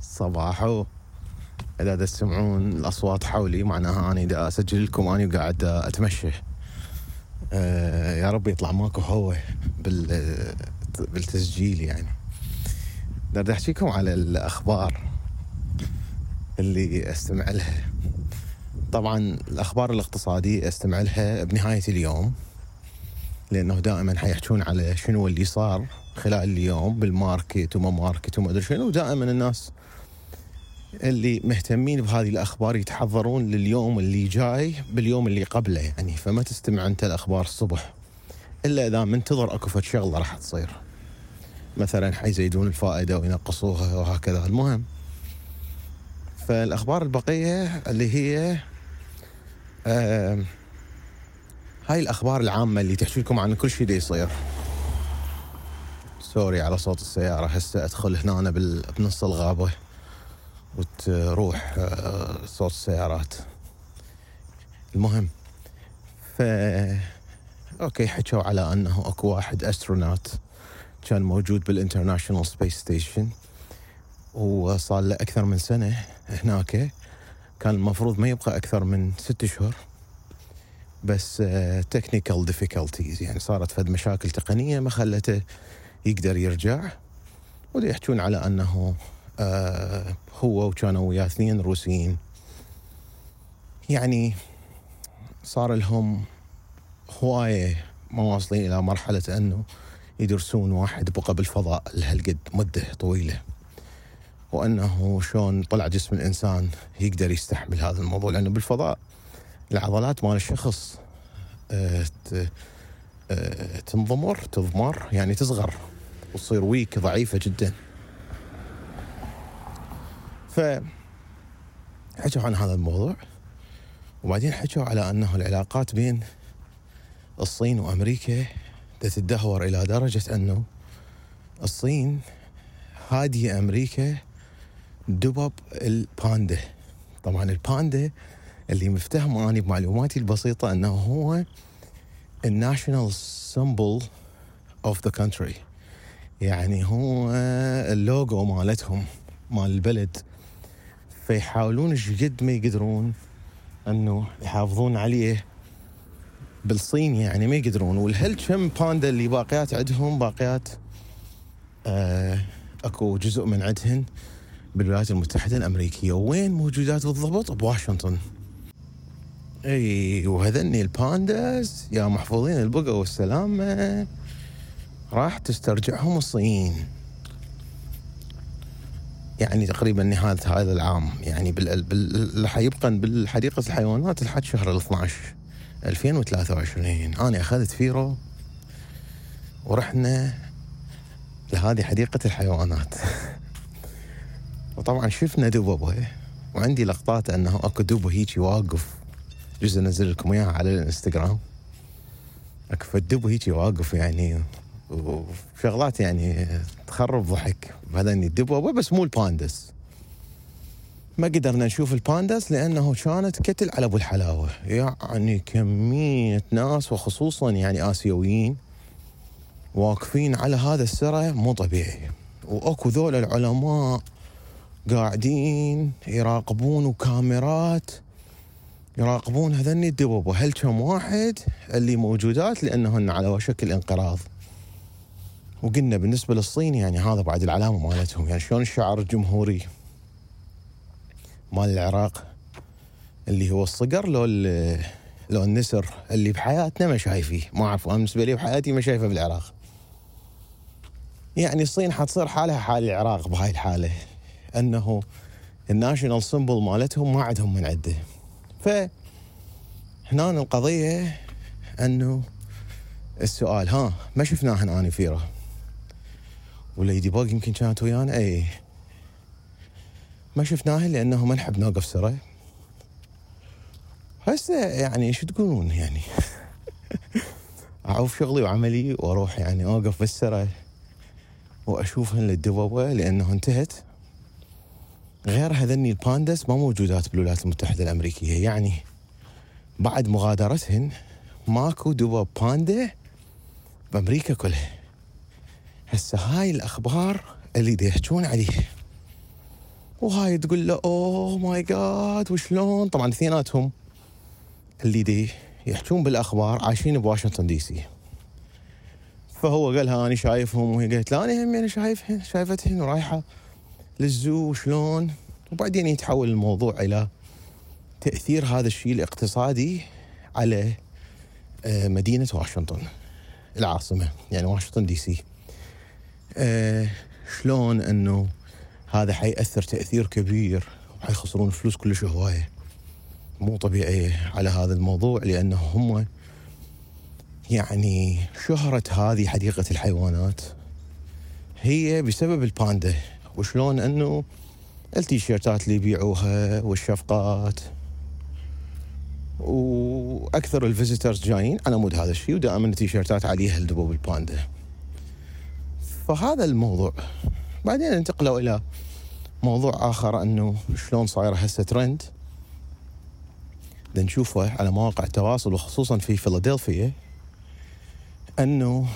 صباحو. إذا تسمعون الأصوات حولي معناها اني دا اسجل لكم اني قاعد أتمشى. آه يا رب يطلع ماكو هوا بال بالتسجيل يعني. بدي أحكيكم على الأخبار اللي أستمع لها. طبعا الأخبار الاقتصادية أستمع لها بنهاية اليوم. لأنه دائما حيحكون على شنو اللي صار خلال اليوم بالماركت وما ماركت وما أدري شنو. ودائما الناس اللي مهتمين بهذه الأخبار يتحضرون لليوم اللي جاي باليوم اللي قبله يعني فما تستمع أنت الأخبار الصبح إلا إذا منتظر أكو فد شغلة راح تصير. مثلا حيزيدون الفائدة وينقصوها وهكذا. المهم فالأخبار البقية اللي هي آه هاي الأخبار العامة اللي تحكي لكم عن كل شيء دي يصير. sorry على صوت السيارة هسه أدخل هنا بنص الغابة وتروح آه، صوت السيارات. المهم ف okay حكوا على أنه أكو واحد astronaut كان موجود بال International Space Station وصار له أكثر من سنة هناك. كان المفروض ما يبقى أكثر من ست شهور. بس technical uh, difficulties يعني صارت فد مشاكل تقنية ما خلته يقدر يرجع. ويحكون على أنه آه هو وكانوا وياه اثنين روسيين. يعني صار لهم هواية ما واصلين إلى مرحلة أنه يدرسون واحد بقى بالفضاء لهالقد مدة طويلة. وأنه شلون طلع جسم الإنسان يقدر يستحمل هذا الموضوع. لأنه بالفضاء العضلات مال الشخص آه آه تنضمر تضمر يعني تصغر وتصير ويك ضعيفة جدا. ف حكوا عن هذا الموضوع وبعدين حكوا على أنه العلاقات بين الصين وأمريكا تتدهور إلى درجة أنه الصين هادية أمريكا دبب الباندا. طبعا الباندا اللي مفتهم اني بمعلوماتي البسيطة أنه هو ال national symbol of the country يعني هو اللوجو مالتهم مال البلد. فيحاولون قد ما يقدرون أنه يحافظون عليه. بالصين يعني ما يقدرون. والهل كم باندا اللي باقيات عندهم؟ باقيات آه أكو جزء من عندهن بالولايات المتحدة الأمريكية. وين موجودات بالضبط؟ بواشنطن. أي وهذني البانداز يا محفوظين البقى والسلامة راح تسترجعهم الصين. يعني تقريبا نهاية هذا العام يعني بال... بال... حيبقى بالحديقة الحيوانات لحد شهر ال 12 2023 أنا أخذت فيرو ورحنا لهذه حديقة الحيوانات. وطبعا شفنا دببة وعندي لقطات أنه أكو دب هيجي واقف. جزء انزل لكم اياها على الانستغرام. اكو فالدب هيجي واقف يعني وشغلات يعني تخرب ضحك. بعدين الدبوبة بس مو ال pandas. ما قدرنا نشوف الباندس لأنه كانت كتل على أبو الحلاوة. يعني كمية ناس وخصوصا يعني آسيويين واقفين على هذا السرى مو طبيعي. وأكو ذول العلماء قاعدين يراقبون وكاميرات يراقبون هذني الدبوبة هل كم واحد اللي موجودات لأنهن على وشك الانقراض وقلنا بالنسبة للصين يعني هذا بعد العلامة مالتهم. يعني شلون الشعار الجمهوري مال العراق اللي هو الصقر لو لو النسر اللي بحياتنا ما شايفيه. ما أعرف أنا بالنسبة لي بحياتي ما شايفه بالعراق. يعني الصين حتصير حالها حال العراق بهاي الحالة. أنه الناشونال سمبل مالتهم ما عندهم من عده ف هنا القضية أنه السؤال ها ما شفناه اني فيره وليدي بوغ يمكن كانت ويانا؟ اي ما شفناها لأنه ما نحب نوقف سرى هسه يعني شو تقولون يعني؟ أعوف شغلي وعملي وأروح يعني أوقف بالسرى واشوفهن للدبوبة لأنه انتهت. غير هذني ال pandas ما موجودات بالولايات المتحدة الأمريكية. يعني بعد مغادرتهن ماكو دبوب باندا بأمريكا كلها. هسه هاي الأخبار اللي يحجون عليه. وهاي تقول له oh my God وشلون؟ طبعا اثنيناتهم اللي دي يحجون بالأخبار عايشين بواشنطن دي سي. فهو قالها أنا شايفهم. وهي قالت لا أنا همي أنا شايفهن شايفتهن ورايحة لل zoo وشلون؟ وبعدين يتحول الموضوع إلى تأثير هذا الشيء الاقتصادي على آه، مدينة واشنطن العاصمة يعني واشنطن دي سي. آه، شلون إنه هذا حيأثر تأثير كبير وحيخسرون فلوس كلش هواية. مو طبيعية على هذا الموضوع لأنه هم يعني شهرة هذه حديقة الحيوانات هي بسبب الباندا. وشلون إنه التيشيرتات اللي يبيعوها والشفقات. وأكثر ال visitors جايين. على مود هذا الشيء ودائما التيشيرتات عليها الدبوب الباندا. فهذا الموضوع. بعدين انتقلوا إلى موضوع آخر إنه شلون صايره هسه ترند نشوفه على مواقع التواصل وخصوصا في فيلادلفيا إنه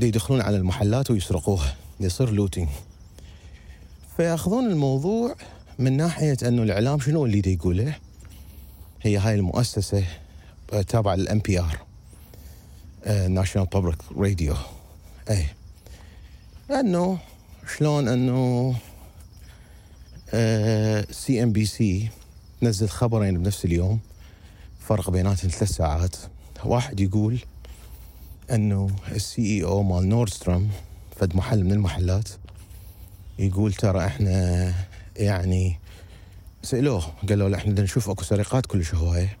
يدخلون على المحلات ويسرقوها. يصير looting فيأخذون الموضوع من ناحية أنه الإعلام شنو اللي دي يقوله؟ هي هاي المؤسسة تابعة لل NPR National Public Radio اي أنه شلون أنه CNBC نزل خبرين بنفس اليوم فرق بيناتهم ثلاث ساعات. واحد يقول أنه ال CEO مال نوردستروم فد محل من المحلات يقول ترى إحنا يعني سألوه قالوا له إحنا نشوف أكو سرقات كلش هواية.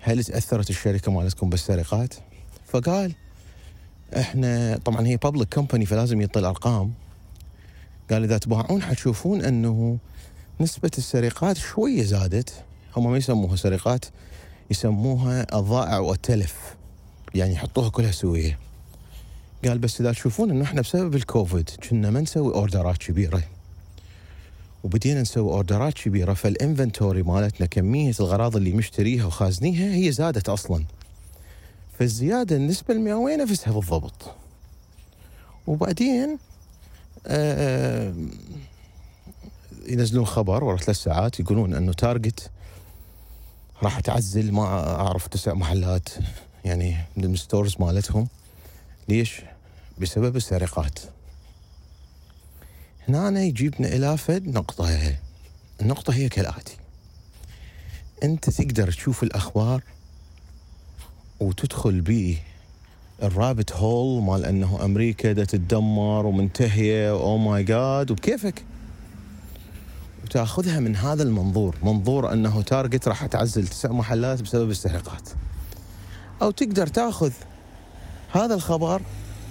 هل تأثرت الشركة مالتكم بالسرقات؟ فقال إحنا طبعا هي بابليك كومباني فلازم يعطي الارقام قال إذا تباعون حتشوفون أنه نسبة السرقات شوية زادت. هم ما يسموها سرقات يسموها الضائع والتلف. يعني يحطوها كلها سوية. قال بس إذا تشوفون انه إحنا بسبب الكوفيد كنا ما نسوي orderات كبيرة. وبدينا نسوي orderات كبيرة فال inventory مالتنا كمية الغراض اللي مشتريها وخازنيها هي زادت أصلا. فالزيادة النسبة المئوية نفسها بالضبط. وبعدين آه ينزلون خبر ورا ثلاث ساعات يقولون إنه تارجت راح تعزل ما أعرف تسع محلات يعني من ال stores مالتهم. ليش؟ بسبب السرقات. هنا يجيبنا إلى فد نقطة النقطة هي كالآتي. أنت تقدر تشوف الأخبار وتدخل بيه ال rabbit hole مال إنه أمريكا دا تتدمر ومنتهية oh my God وبكيفك؟ وتأخذها من هذا المنظور منظور إنه Target راح تعزل تسع محلات بسبب السرقات. أو تقدر تأخذ هذا الخبر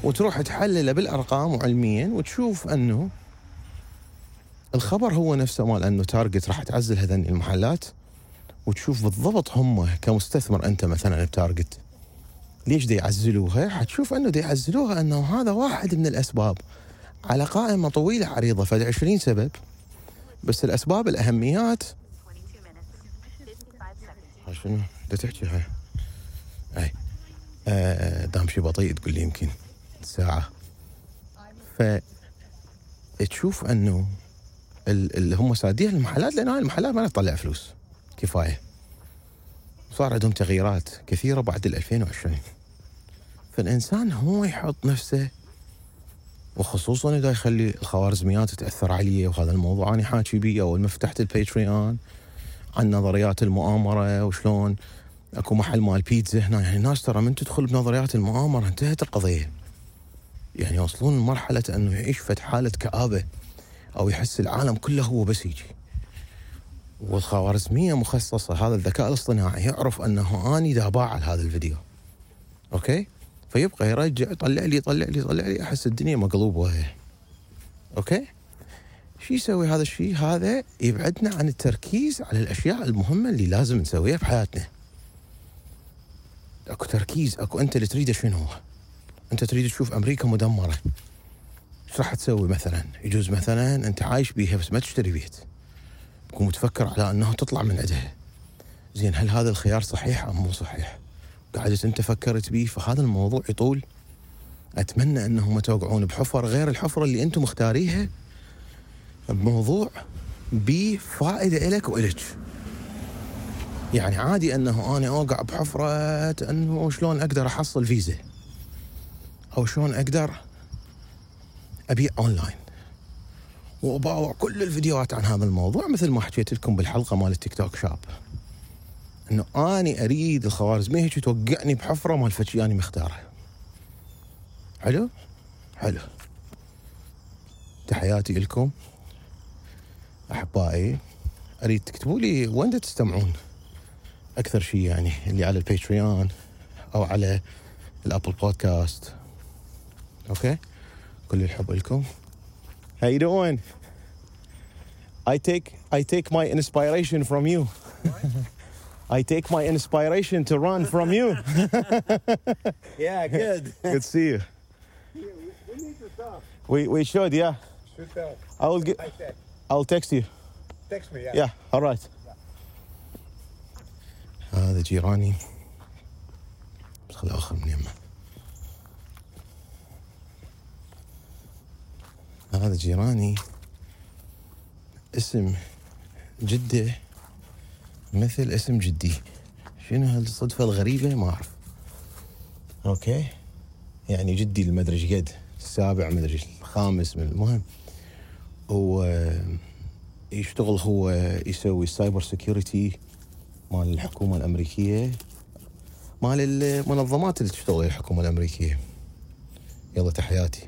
وتروح تحلله بالأرقام وعلميا وتشوف أنه الخبر هو نفسه مال أنه Target راح تعزل هذين المحلات وتشوف بالضبط هم كمستثمر أنت مثلا ب Target ليش دي يعزلوها؟ حتشوف أنه دي يعزلوها أنه هذا واحد من الأسباب. على قائمة طويلة عريضة فد 20 سبب بس الأسباب الأهميات. شنو؟ تحكي هاي. أي. آه دام شي بطيء تقول لي يمكن ساعة. ف تشوف أنه اللي هم سادين المحلات لأن هاي المحلات ما تطلع فلوس. كفاية. صار عندهم تغييرات كثيرة بعد ال 2020 فالإنسان هو يحط نفسه وخصوصا إذا يخلي الخوارزميات تاثر عليه وهذا الموضوع أنا حاكي بيه اول ما فتحت الباتريون عن نظريات المؤامرة وشلون اكو محل مال بيتزا هنا. يعني الناس ترى من تدخل بنظريات المؤامرة انتهت القضية. يعني يوصلون لمرحله انه يعيش في حالة كآبة أو يحس العالم كله هو بس يجي. والخوارزمية مخصصة هذا الذكاء الاصطناعي يعرف انه آني داباع على هذا الفيديو. Okay؟ فيبقى يرجع يطلع لي يطلع لي يطلع لي احس الدنيا مقلوبة. Okay؟ شو يسوي هذا الشيء هذا يبعدنا عن التركيز على الأشياء المهمة اللي لازم نسويها بحياتنا. أكو تركيز أكو أنت اللي تريده شنو؟ هو أنت تريد تشوف أمريكا مدمرة. إيش راح تسوي مثلا؟ يجوز مثلا أنت عايش بيها بس ما تشتري بيت. تكون متفكر على إنه تطلع من عندها زين هل هذا الخيار صحيح أم مو صحيح؟ قعدت أنت فكرت بيه فهذا الموضوع يطول. أتمنى إنهم توقعون بحفر غير الحفرة اللي أنتم مختاريها. بموضوع بفائدة إلك والك يعني عادي انه أنا اوقع بحفرة انه شلون أقدر احصل فيزا. أو شلون أقدر ابيع اونلاين. واباوع كل الفيديوهات عن هذا الموضوع مثل ما حكيت لكم بالحلقة مال التيك توك شاب. انه اني اريد الخوارزميه هيك توقعني بحفرة مال فد شي اني مختاره حلو؟ حلو. تحياتي لكم. أحبائي اريد تكتبوا لي وين تستمعون؟ اكثر شيء يعني اللي على الباتريون او على الابل بودكاست اوكي كل الحب لكم How you doing? I take I take my inspiration from you. I take my inspiration to run from you. Yeah, good. Good to see you. we need to talk. We we should, yeah. Should tell. I will get Like that. I'll text you. Text me. Yeah. Yeah, all right. هذا جيراني. بس خل آخر من يمه هذا جيراني. اسم جدة مثل اسم جدي. شنو هالصدفة الغريبة؟ ما أعرف. Okay. يعني جدي المدري إيش قد؟ السابع مدري الخامس من المهم. هو يشتغل هو يسوي cyber security مال الحكومة الأمريكية مال المنظمات اللي تشتغل الحكومة الأمريكية. يلا تحياتي.